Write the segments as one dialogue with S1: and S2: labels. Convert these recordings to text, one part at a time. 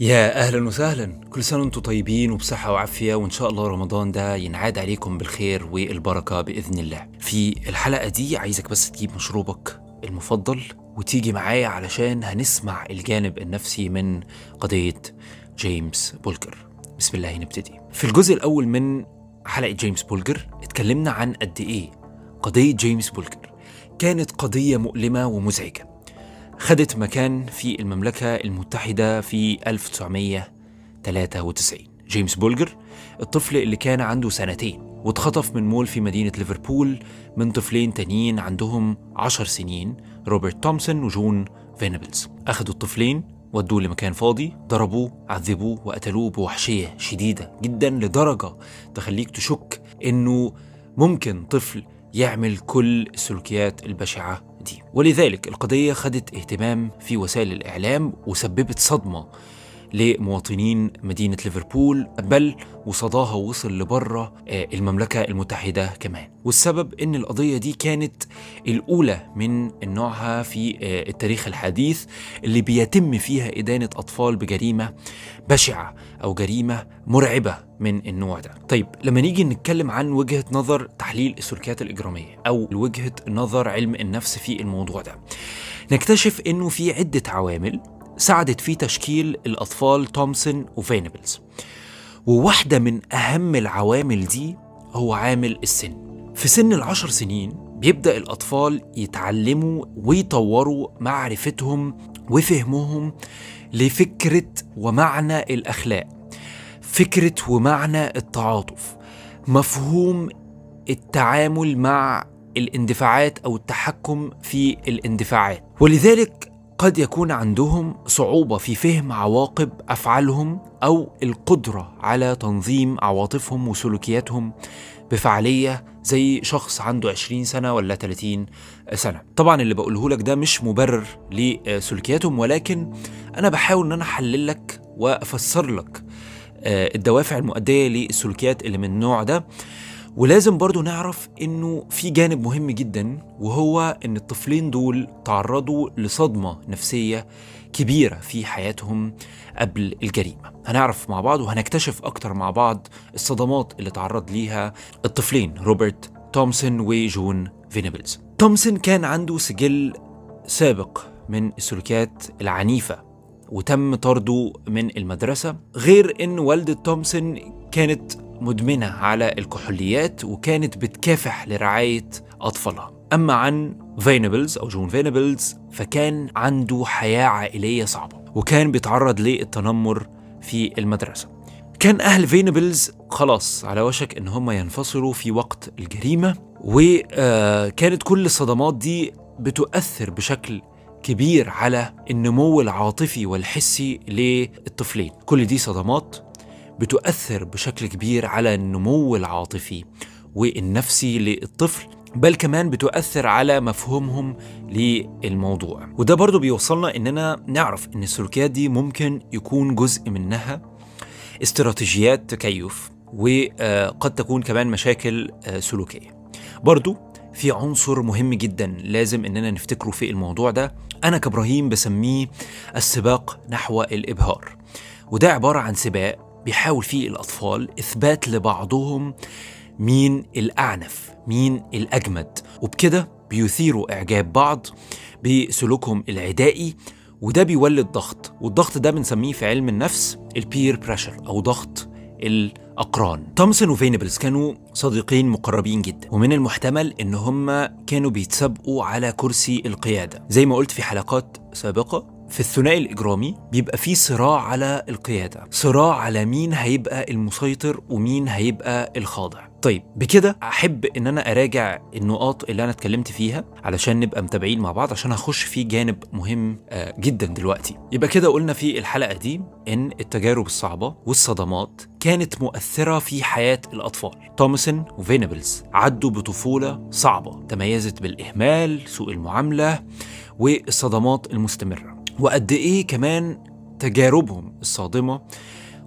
S1: يا أهلا وسهلا. كل سنة وأنتم طيبين وبصحة وعافية وإن شاء الله رمضان ده ينعاد عليكم بالخير والبركة بإذن الله. في الحلقة دي عايزك بس تجيب مشروبك المفضل وتيجي معايا علشان هنسمع الجانب النفسي من قضية جيمس بولجر. بسم الله نبتدي. في الجزء الأول من حلقة جيمس بولجر اتكلمنا عن قد إيه قضية جيمس بولجر كانت قضية مؤلمة ومزعجة. خدت مكان في المملكة المتحدة في 1993 جيمس بولجر الطفل اللي كان عنده سنتين واتخطف من مول في مدينة ليفربول من طفلين تانيين عندهم عشر سنين روبرت تومسون وجون فينبلز أخدوا الطفلين ودوه لمكان فاضي ضربوه عذبوه وقتلوه بوحشية شديدة جدا لدرجة تخليك تشك إنه ممكن طفل يعمل كل السلوكيات البشعة ولذلك القضية خدت اهتمام في وسائل الإعلام وسببت صدمة. لمواطنين مدينة ليفربول بل وصداها وصل لبرة المملكة المتحدة كمان. والسبب إن القضية دي كانت الأولى من نوعها في التاريخ الحديث اللي بيتم فيها إدانة أطفال بجريمة بشعة أو جريمة مرعبة من النوع ده. طيب لما نيجي نتكلم عن وجهة نظر تحليل السلوكيات الإجرامية أو وجهة نظر علم النفس في الموضوع ده نكتشف إنه في عدة عوامل ساعدت في تشكيل الأطفال تومسون وفينبلز وواحدة من أهم العوامل دي هو عامل السن. في سن العشر سنين بيبدأ الأطفال يتعلموا ويطوروا معرفتهم وفهمهم لفكرة ومعنى الأخلاق فكرة ومعنى التعاطف مفهوم التعامل مع الاندفاعات أو التحكم في الاندفاعات. ولذلك قد يكون عندهم صعوبة في فهم عواقب أفعالهم أو القدرة على تنظيم عواطفهم وسلوكياتهم بفعالية زي شخص عنده 20 سنة ولا 30 سنة. طبعا اللي بقوله لك ده مش مبرر لسلوكياتهم ولكن أنا بحاول أن أنا أحلل لك وأفسر لك الدوافع المؤدية للسلوكيات اللي من النوع ده. ولازم برضو نعرف إنه في جانب مهم جدا وهو إن الطفلين دول تعرضوا لصدمة نفسية كبيرة في حياتهم قبل الجريمة. هنعرف مع بعض وهنكتشف أكتر مع بعض الصدمات اللي تعرض ليها الطفلين روبرت تومسون وجون فينيبلز. تومسون كان عنده سجل سابق من السلوكيات العنيفة وتم طرده من المدرسة غير إن والدة تومسون كانت مدمنة على الكحوليات وكانت بتكافح لرعاية أطفالها. أما عن فينبلز أو جون فينبلز فكان عنده حياة عائلية صعبة وكان بيتعرض للتنمر في المدرسة. كان أهل فينبلز خلاص على وشك إن هم ينفصلوا في وقت الجريمة وكانت كل الصدمات دي بتؤثر بشكل كبير على النمو العاطفي والحسي للطفلين. كل دي صدمات بتؤثر بشكل كبير على النمو العاطفي والنفسي للطفل بل كمان بتؤثر على مفهومهم للموضوع. وده برضو بيوصلنا إننا نعرف إن السلوكيات دي ممكن يكون جزء منها استراتيجيات تكيف وقد تكون كمان مشاكل سلوكية. برضو في عنصر مهم جدا لازم إننا نفتكره في الموضوع ده أنا كإبراهيم بسميه السباق نحو الإبهار. وده عبارة عن سباق بيحاول فيه الأطفال إثبات لبعضهم مين الأعنف مين الأجمد. وبكده بيثيروا إعجاب بعض بسلوكهم العدائي وده بيولد ضغط. والضغط ده بنسميه في علم النفس ال peer pressure أو ضغط الأقران. تومسون وفينبلز كانوا صديقين مقربين جدا. ومن المحتمل إن هم كانوا بيتسابقوا على كرسي القيادة. زي ما قلت في حلقات سابقة في الثنائي الإجرامي بيبقى في صراع على القيادة. صراع على مين هيبقى المسيطر ومين هيبقى الخاضع. طيب بكده أحب إن أنا أراجع النقاط اللي أنا اتكلمت فيها علشان نبقى متابعين مع بعض عشان هخش في جانب مهم آه جدا دلوقتي. يبقى كده قلنا في الحلقة دي إن التجارب الصعبة والصدمات كانت مؤثرة في حياة الأطفال. تومسون وفينبلز عدوا بطفولة صعبة تميزت بالإهمال سوء المعاملة والصدمات المستمرة. وقد إيه كمان تجاربهم الصادمة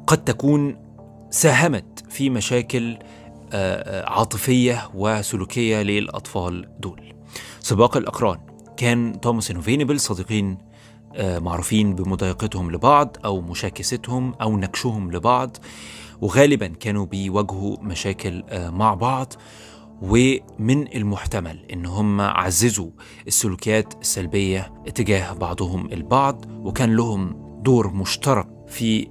S1: قد تكون ساهمت في مشاكل عاطفية وسلوكية للأطفال دول. سباق الأقران كان توماس وفينبل صديقين آه، معروفين بمضايقتهم لبعض أو مشاكستهم أو نكشهم لبعض وغالبا كانوا بيواجهوا مشاكل آه، مع بعض ومن المحتمل إن هم عززوا السلوكيات السلبية تجاه بعضهم البعض وكان لهم دور مشترك في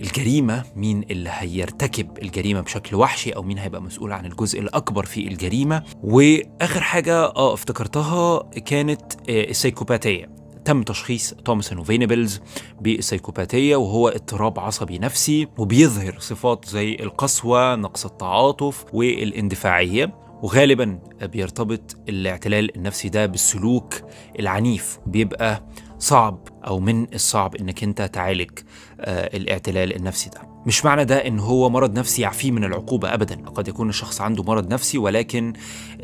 S1: الجريمة مين اللي هيرتكب الجريمة بشكل وحشي أو مين هيبقى مسؤول عن الجزء الأكبر في الجريمة. وآخر حاجة آه افتكرتها كانت السيكوباتيه تم تشخيص تومسون وفينيبلز بالسيكوباتية وهو اضطراب عصبي نفسي وبيظهر صفات زي القسوة نقص التعاطف والاندفاعية وغالبا بيرتبط الاعتلال النفسي ده بالسلوك العنيف. بيبقى صعب أو من الصعب إنك أنت تعالج آه الاعتلال النفسي ده. مش معنى ده إن هو مرض نفسي يعفيه من العقوبة ابدا. قد يكون الشخص عنده مرض نفسي ولكن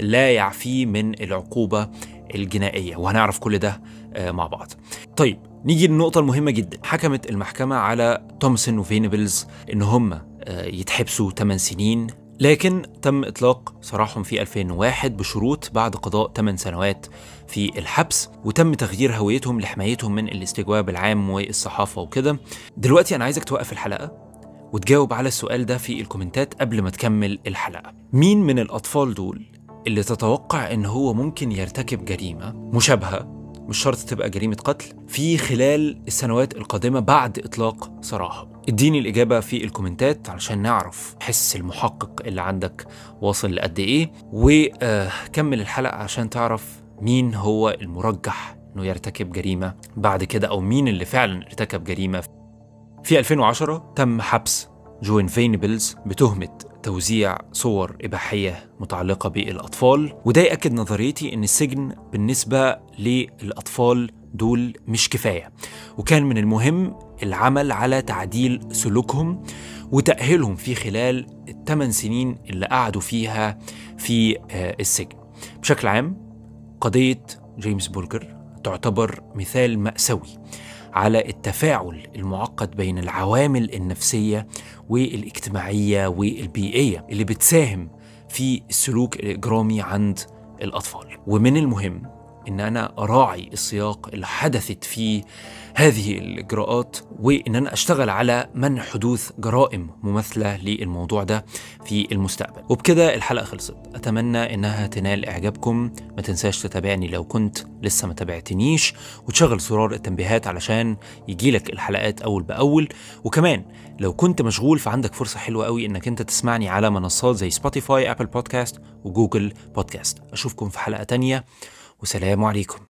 S1: لا يعفيه من العقوبة الجنائية وهنعرف كل ده آه مع بعض. طيب نيجي للنقطة المهمة جدا. حكمت المحكمة على تومسون وفينيبلز إن هم آه يتحبسوا 8 سنين لكن تم إطلاق سراحهم في 2001 بشروط بعد قضاء 8 سنوات في الحبس وتم تغيير هويتهم لحمايتهم من الاستجواب العام والصحافة وكده. دلوقتي أنا عايزك توقف الحلقة وتجاوب على السؤال ده في الكومنتات قبل ما تكمل الحلقة. مين من الأطفال دول اللي تتوقع إن هو ممكن يرتكب جريمة مشابهة مش شرط تبقى جريمة قتل في خلال السنوات القادمة بعد إطلاق سراحة. اديني الإجابة في الكومنتات علشان نعرف حس المحقق اللي عندك واصل لقد إيه. وكمل الحلقة عشان تعرف مين هو المرجح إنه يرتكب جريمة بعد كده أو مين اللي فعلا ارتكب جريمة. في 2010 تم حبس جون فينيبلز بتهمة توزيع صور إباحية متعلقة بالأطفال وده يأكد نظريتي إن السجن بالنسبة للأطفال دول مش كفاية وكان من المهم العمل على تعديل سلوكهم وتأهيلهم في خلال الثمان سنين اللي قعدوا فيها في السجن. بشكل عام قضية جيمس بولجر تعتبر مثال مأساوي. على التفاعل المعقد بين العوامل النفسية والاجتماعية والبيئية اللي بتساهم في السلوك الإجرامي عند الأطفال. ومن المهم إن أنا أراعي السياق اللي حدثت فيه هذه الإجراءات وإن أنا أشتغل على منع حدوث جرائم مماثلة للموضوع ده في المستقبل. وبكده الحلقة خلصت. أتمنى إنها تنال إعجابكم. ما تنساش تتابعني لو كنت لسه ما تابعتنيش وتشغل زرار التنبيهات علشان يجيلك الحلقات أول بأول. وكمان لو كنت مشغول فعندك فرصة حلوة قوي إنك أنت تسمعني على منصات زي Spotify Apple Podcast و Google Podcast أشوفكم في حلقة تانية. وسلام عليكم.